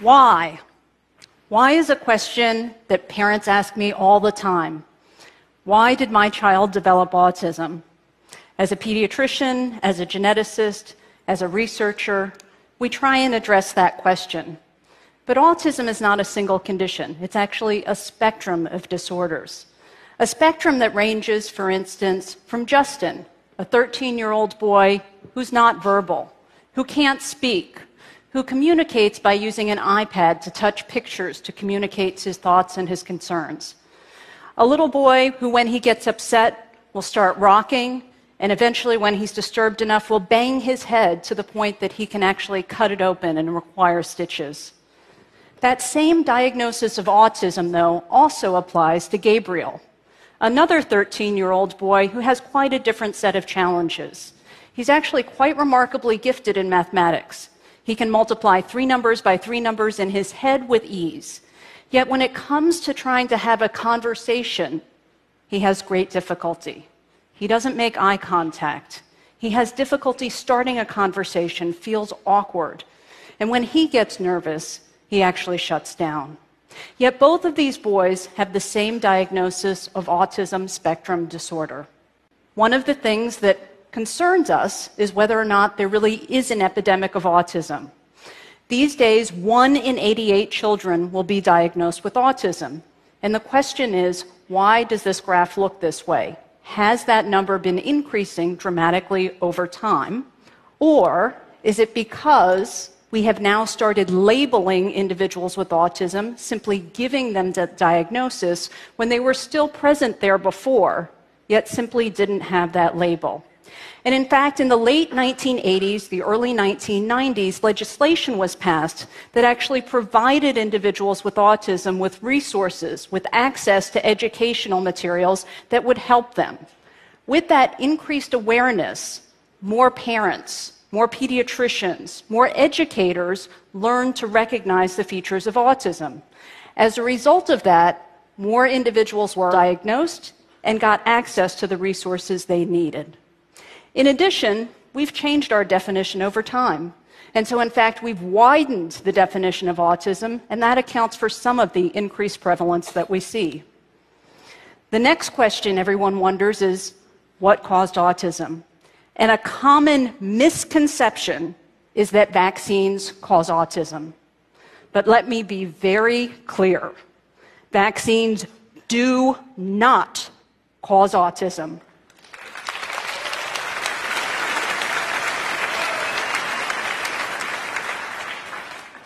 Why? Why is a question that parents ask me all the time. Why did my child develop autism? As a pediatrician, as a geneticist, as a researcher, we try and address that question. But autism is not a single condition, it's actually a spectrum of disorders. A spectrum that ranges, for instance, from Justin, a 13 year old boy who's not verbal, who can't speak, who communicates by using an iPad to touch pictures to communicate his thoughts and his concerns. A little boy who, when he gets upset, will start rocking, and eventually, when he's disturbed enough, will bang his head to the point that he can actually cut it open and require stitches. That same diagnosis of autism, though, also applies to Gabriel, another 13 year old boy who has quite a different set of challenges. He's actually quite remarkably gifted in mathematics. He can multiply three numbers by three numbers in his head with ease. Yet when it comes to trying to have a conversation, he has great difficulty. He doesn't make eye contact. He has difficulty starting a conversation, feels awkward. And when he gets nervous, he actually shuts down. Yet both of these boys have the same diagnosis of autism spectrum disorder. One of the things that concerns us is whether or not there really is an epidemic of autism. These days, one in 88 children will be diagnosed with autism. And the question is why does this graph look this way? Has that number been increasing dramatically over time? Or is it because we have now started labeling individuals with autism, simply giving them the diagnosis when they were still present there before, yet simply didn't have that label? And in fact, in the late 1980s, the early 1990s, legislation was passed that actually provided individuals with autism with resources, with access to educational materials that would help them. With that increased awareness, more parents, more pediatricians, more educators learned to recognize the features of autism. As a result of that, more individuals were diagnosed and got access to the resources they needed. In addition, we've changed our definition over time. And so, in fact, we've widened the definition of autism, and that accounts for some of the increased prevalence that we see. The next question everyone wonders is what caused autism? And a common misconception is that vaccines cause autism. But let me be very clear vaccines do not cause autism.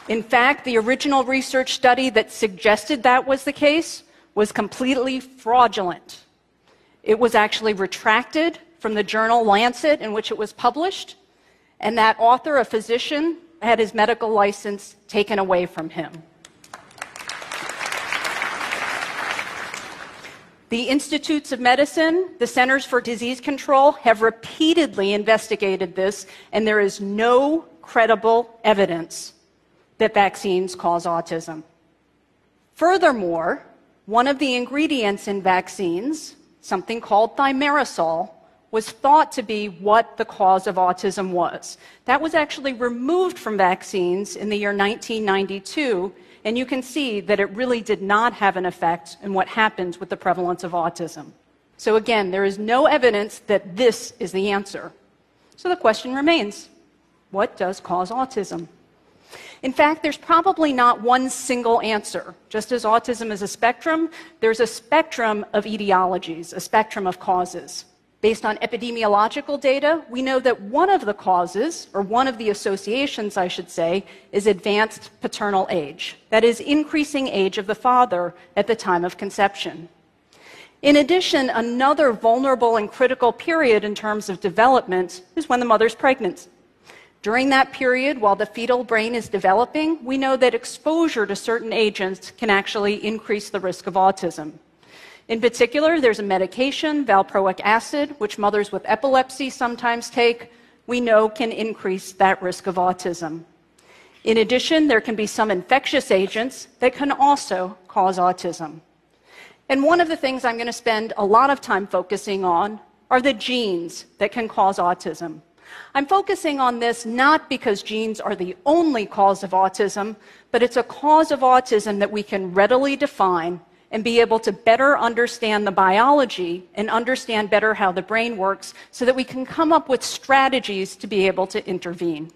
In fact, the original research study that suggested that was the case was completely fraudulent. It was actually retracted from the journal Lancet in which it was published, and that author, a physician, had his medical license taken away from him. The Institutes of Medicine, the Centers for Disease Control, have repeatedly investigated this, and there is no credible evidence that vaccines cause autism. Furthermore, one of the ingredients in vaccines, something called thimerosal, was thought to be what the cause of autism was. That was actually removed from vaccines in the year 1992, and you can see that it really did not have an effect in what happens with the prevalence of autism. So, again, there is no evidence that this is the answer. So the question remains what does cause autism? In fact, there's probably not one single answer. Just as autism is a spectrum, there's a spectrum of etiologies, a spectrum of causes. Based on epidemiological data, we know that one of the causes, or one of the associations, I should say, is advanced paternal age. That is, increasing age of the father at the time of conception. In addition, another vulnerable and critical period in terms of development is when the mother's pregnant. During that period, while the fetal brain is developing, we know that exposure to certain agents can actually increase the risk of autism. In particular, there's a medication, valproic acid, which mothers with epilepsy sometimes take, we know can increase that risk of autism. In addition, there can be some infectious agents that can also cause autism. And one of the things I'm going to spend a lot of time focusing on are the genes that can cause autism. I'm focusing on this not because genes are the only cause of autism, but it's a cause of autism that we can readily define and be able to better understand the biology and understand better how the brain works so that we can come up with strategies to be able to intervene.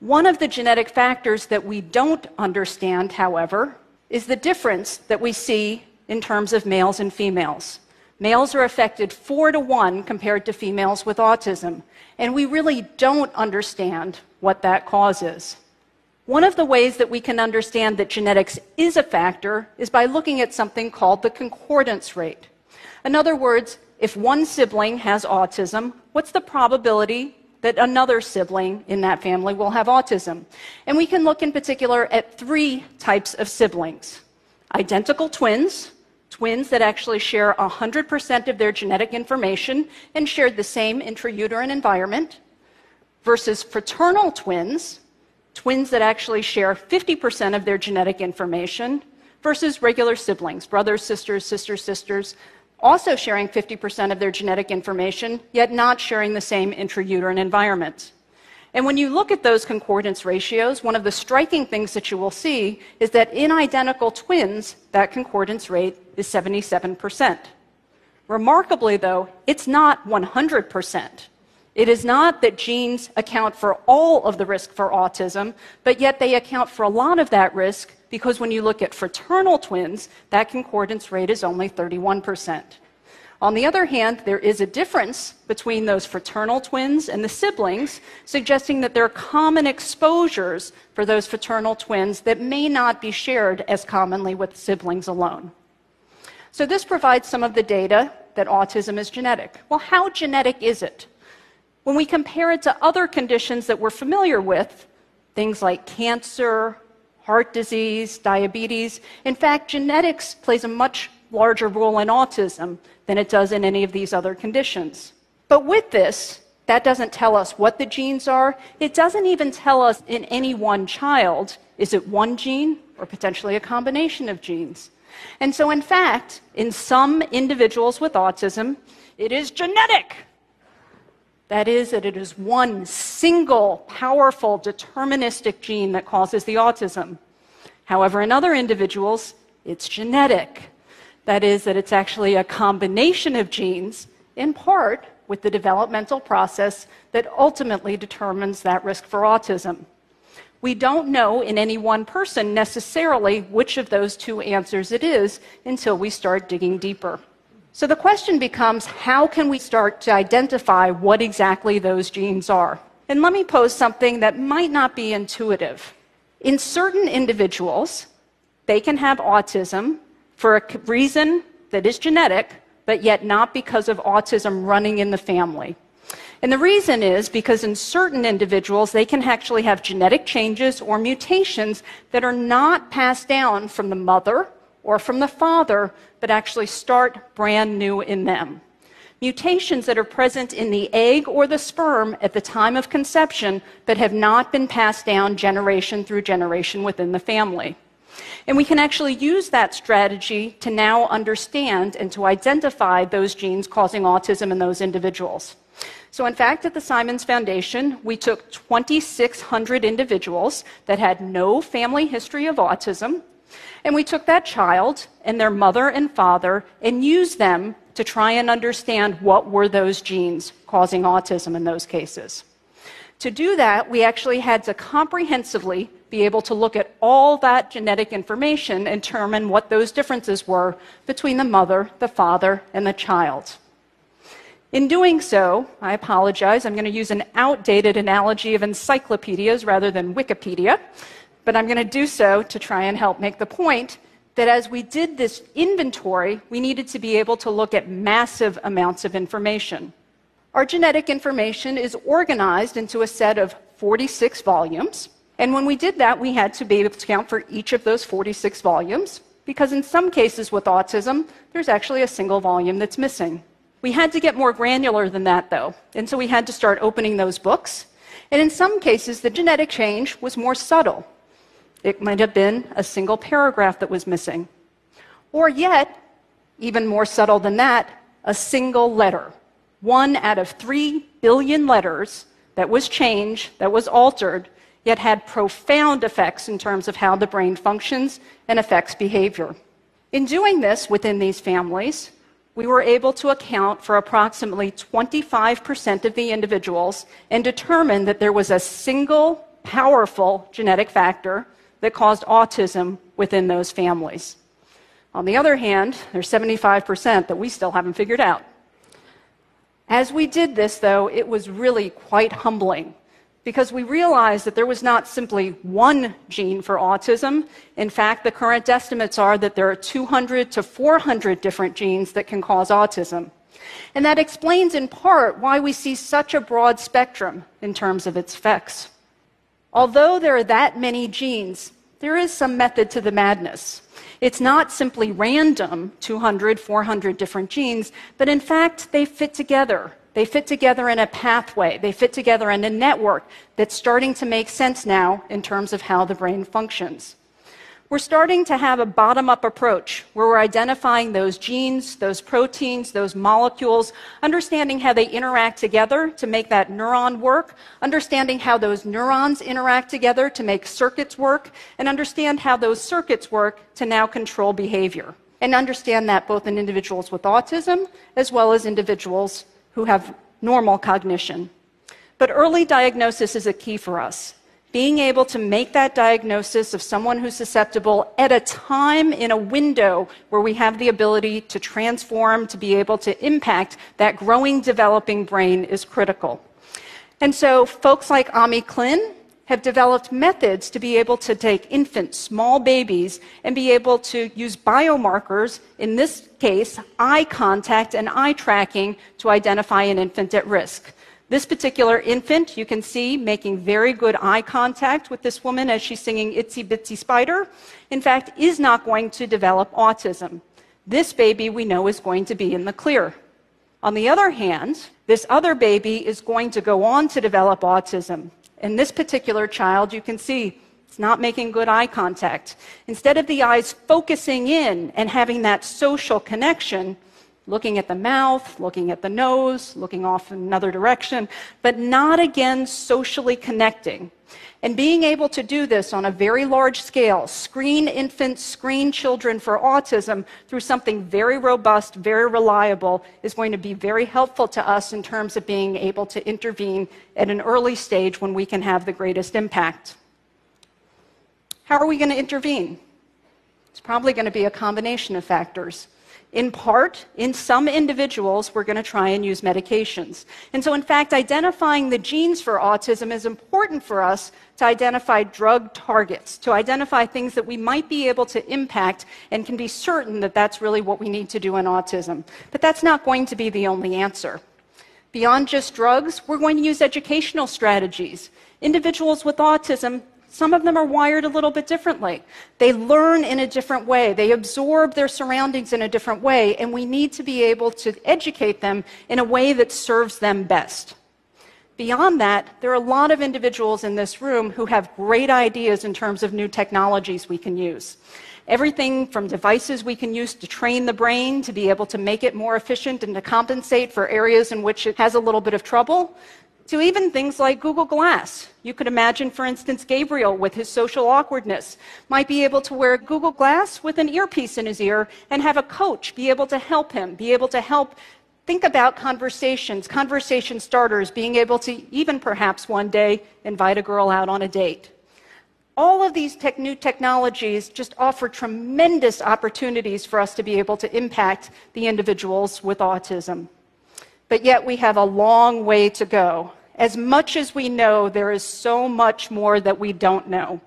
One of the genetic factors that we don't understand, however, is the difference that we see in terms of males and females. Males are affected four to one compared to females with autism, and we really don't understand what that causes. One of the ways that we can understand that genetics is a factor is by looking at something called the concordance rate. In other words, if one sibling has autism, what's the probability that another sibling in that family will have autism? And we can look in particular at three types of siblings identical twins, twins that actually share 100% of their genetic information and shared the same intrauterine environment, versus fraternal twins, twins that actually share 50% of their genetic information, versus regular siblings, brothers, sisters, sisters, sisters, also sharing 50% of their genetic information, yet not sharing the same intrauterine environment. And when you look at those concordance ratios, one of the striking things that you will see is that in identical twins, that concordance rate is 77%. Remarkably, though, it's not 100%. It is not that genes account for all of the risk for autism, but yet they account for a lot of that risk because when you look at fraternal twins, that concordance rate is only 31%. On the other hand, there is a difference between those fraternal twins and the siblings, suggesting that there are common exposures for those fraternal twins that may not be shared as commonly with siblings alone. So, this provides some of the data that autism is genetic. Well, how genetic is it? When we compare it to other conditions that we're familiar with, things like cancer, heart disease, diabetes, in fact, genetics plays a much larger role in autism than it does in any of these other conditions. But with this, that doesn't tell us what the genes are. It doesn't even tell us in any one child is it one gene or potentially a combination of genes. And so, in fact, in some individuals with autism, it is genetic. That is, that it is one single, powerful, deterministic gene that causes the autism. However, in other individuals, it's genetic. That is, that it's actually a combination of genes, in part with the developmental process that ultimately determines that risk for autism. We don't know in any one person necessarily which of those two answers it is until we start digging deeper. So the question becomes how can we start to identify what exactly those genes are? And let me pose something that might not be intuitive. In certain individuals, they can have autism for a reason that is genetic, but yet not because of autism running in the family. And the reason is because in certain individuals, they can actually have genetic changes or mutations that are not passed down from the mother or from the father, but actually start brand new in them. Mutations that are present in the egg or the sperm at the time of conception, but have not been passed down generation through generation within the family. And we can actually use that strategy to now understand and to identify those genes causing autism in those individuals. So, in fact, at the Simons Foundation, we took 2,600 individuals that had no family history of autism, and we took that child and their mother and father and used them to try and understand what were those genes causing autism in those cases. To do that, we actually had to comprehensively be able to look at all that genetic information and determine what those differences were between the mother, the father, and the child. In doing so, I apologize, I'm going to use an outdated analogy of encyclopedias rather than Wikipedia, but I'm going to do so to try and help make the point that as we did this inventory, we needed to be able to look at massive amounts of information. Our genetic information is organized into a set of 46 volumes. And when we did that, we had to be able to count for each of those 46 volumes, because in some cases with autism, there's actually a single volume that's missing. We had to get more granular than that, though, and so we had to start opening those books. And in some cases, the genetic change was more subtle. It might have been a single paragraph that was missing. Or yet, even more subtle than that, a single letter one out of three billion letters that was changed, that was altered, yet had profound effects in terms of how the brain functions and affects behavior. In doing this within these families, we were able to account for approximately 25% of the individuals and determine that there was a single powerful genetic factor that caused autism within those families. On the other hand, there's 75% that we still haven't figured out. As we did this, though, it was really quite humbling because we realized that there was not simply one gene for autism. In fact, the current estimates are that there are 200 to 400 different genes that can cause autism. And that explains in part why we see such a broad spectrum in terms of its effects. Although there are that many genes, there is some method to the madness. It's not simply random 200, 400 different genes, but in fact, they fit together they fit together in a pathway, they fit together in a network that's starting to make sense now in terms of how the brain functions. We're starting to have a bottom up approach where we're identifying those genes, those proteins, those molecules, understanding how they interact together to make that neuron work, understanding how those neurons interact together to make circuits work, and understand how those circuits work to now control behavior. And understand that both in individuals with autism as well as individuals who have normal cognition. But early diagnosis is a key for us. Being able to make that diagnosis of someone who's susceptible at a time in a window where we have the ability to transform, to be able to impact that growing, developing brain is critical. And so, folks like Ami Klin have developed methods to be able to take infants, small babies, and be able to use biomarkers, in this case, eye contact and eye tracking, to identify an infant at risk. This particular infant, you can see making very good eye contact with this woman as she's singing Itsy Bitsy Spider, in fact, is not going to develop autism. This baby we know is going to be in the clear. On the other hand, this other baby is going to go on to develop autism. In this particular child, you can see it's not making good eye contact. Instead of the eyes focusing in and having that social connection, looking at the mouth, looking at the nose, looking off in another direction, but not again socially connecting. And being able to do this on a very large scale, screen infants, screen children for autism through something very robust, very reliable, is going to be very helpful to us in terms of being able to intervene at an early stage when we can have the greatest impact. How are we going to intervene? It's probably going to be a combination of factors. In part, in some individuals, we're going to try and use medications. And so, in fact, identifying the genes for autism is important for us to identify drug targets, to identify things that we might be able to impact and can be certain that that's really what we need to do in autism. But that's not going to be the only answer. Beyond just drugs, we're going to use educational strategies. Individuals with autism some of them are wired a little bit differently. They learn in a different way. They absorb their surroundings in a different way, and we need to be able to educate them in a way that serves them best. Beyond that, there are a lot of individuals in this room who have great ideas in terms of new technologies we can use. Everything from devices we can use to train the brain to be able to make it more efficient and to compensate for areas in which it has a little bit of trouble, to even things like Google Glass. You could imagine, for instance, Gabriel with his social awkwardness might be able to wear Google Glass with an earpiece in his ear and have a coach be able to help him, be able to help think about conversations, conversation starters, being able to even perhaps one day invite a girl out on a date. All of these tech, new technologies just offer tremendous opportunities for us to be able to impact the individuals with autism but yet we have a long way to go. As much as we know, there is so much more that we don't know.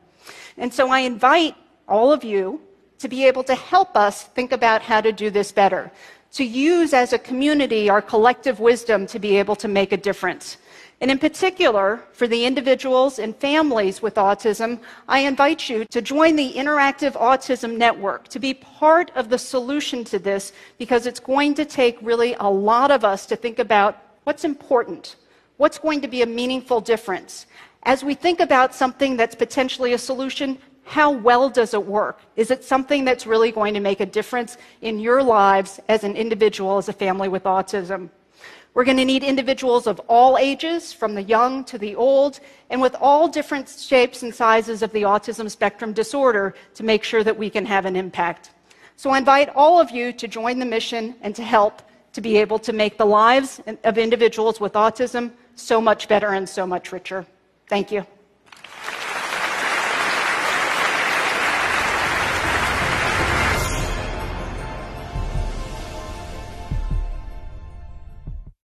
And so I invite all of you to be able to help us think about how to do this better, to use as a community our collective wisdom to be able to make a difference. And in particular, for the individuals and families with autism, I invite you to join the Interactive Autism Network, to be part of the solution to this, because it's going to take really a lot of us to think about what's important, what's going to be a meaningful difference. As we think about something that's potentially a solution, how well does it work? Is it something that's really going to make a difference in your lives as an individual, as a family with autism? We're going to need individuals of all ages, from the young to the old, and with all different shapes and sizes of the autism spectrum disorder to make sure that we can have an impact. So I invite all of you to join the mission and to help to be able to make the lives of individuals with autism so much better and so much richer. Thank you.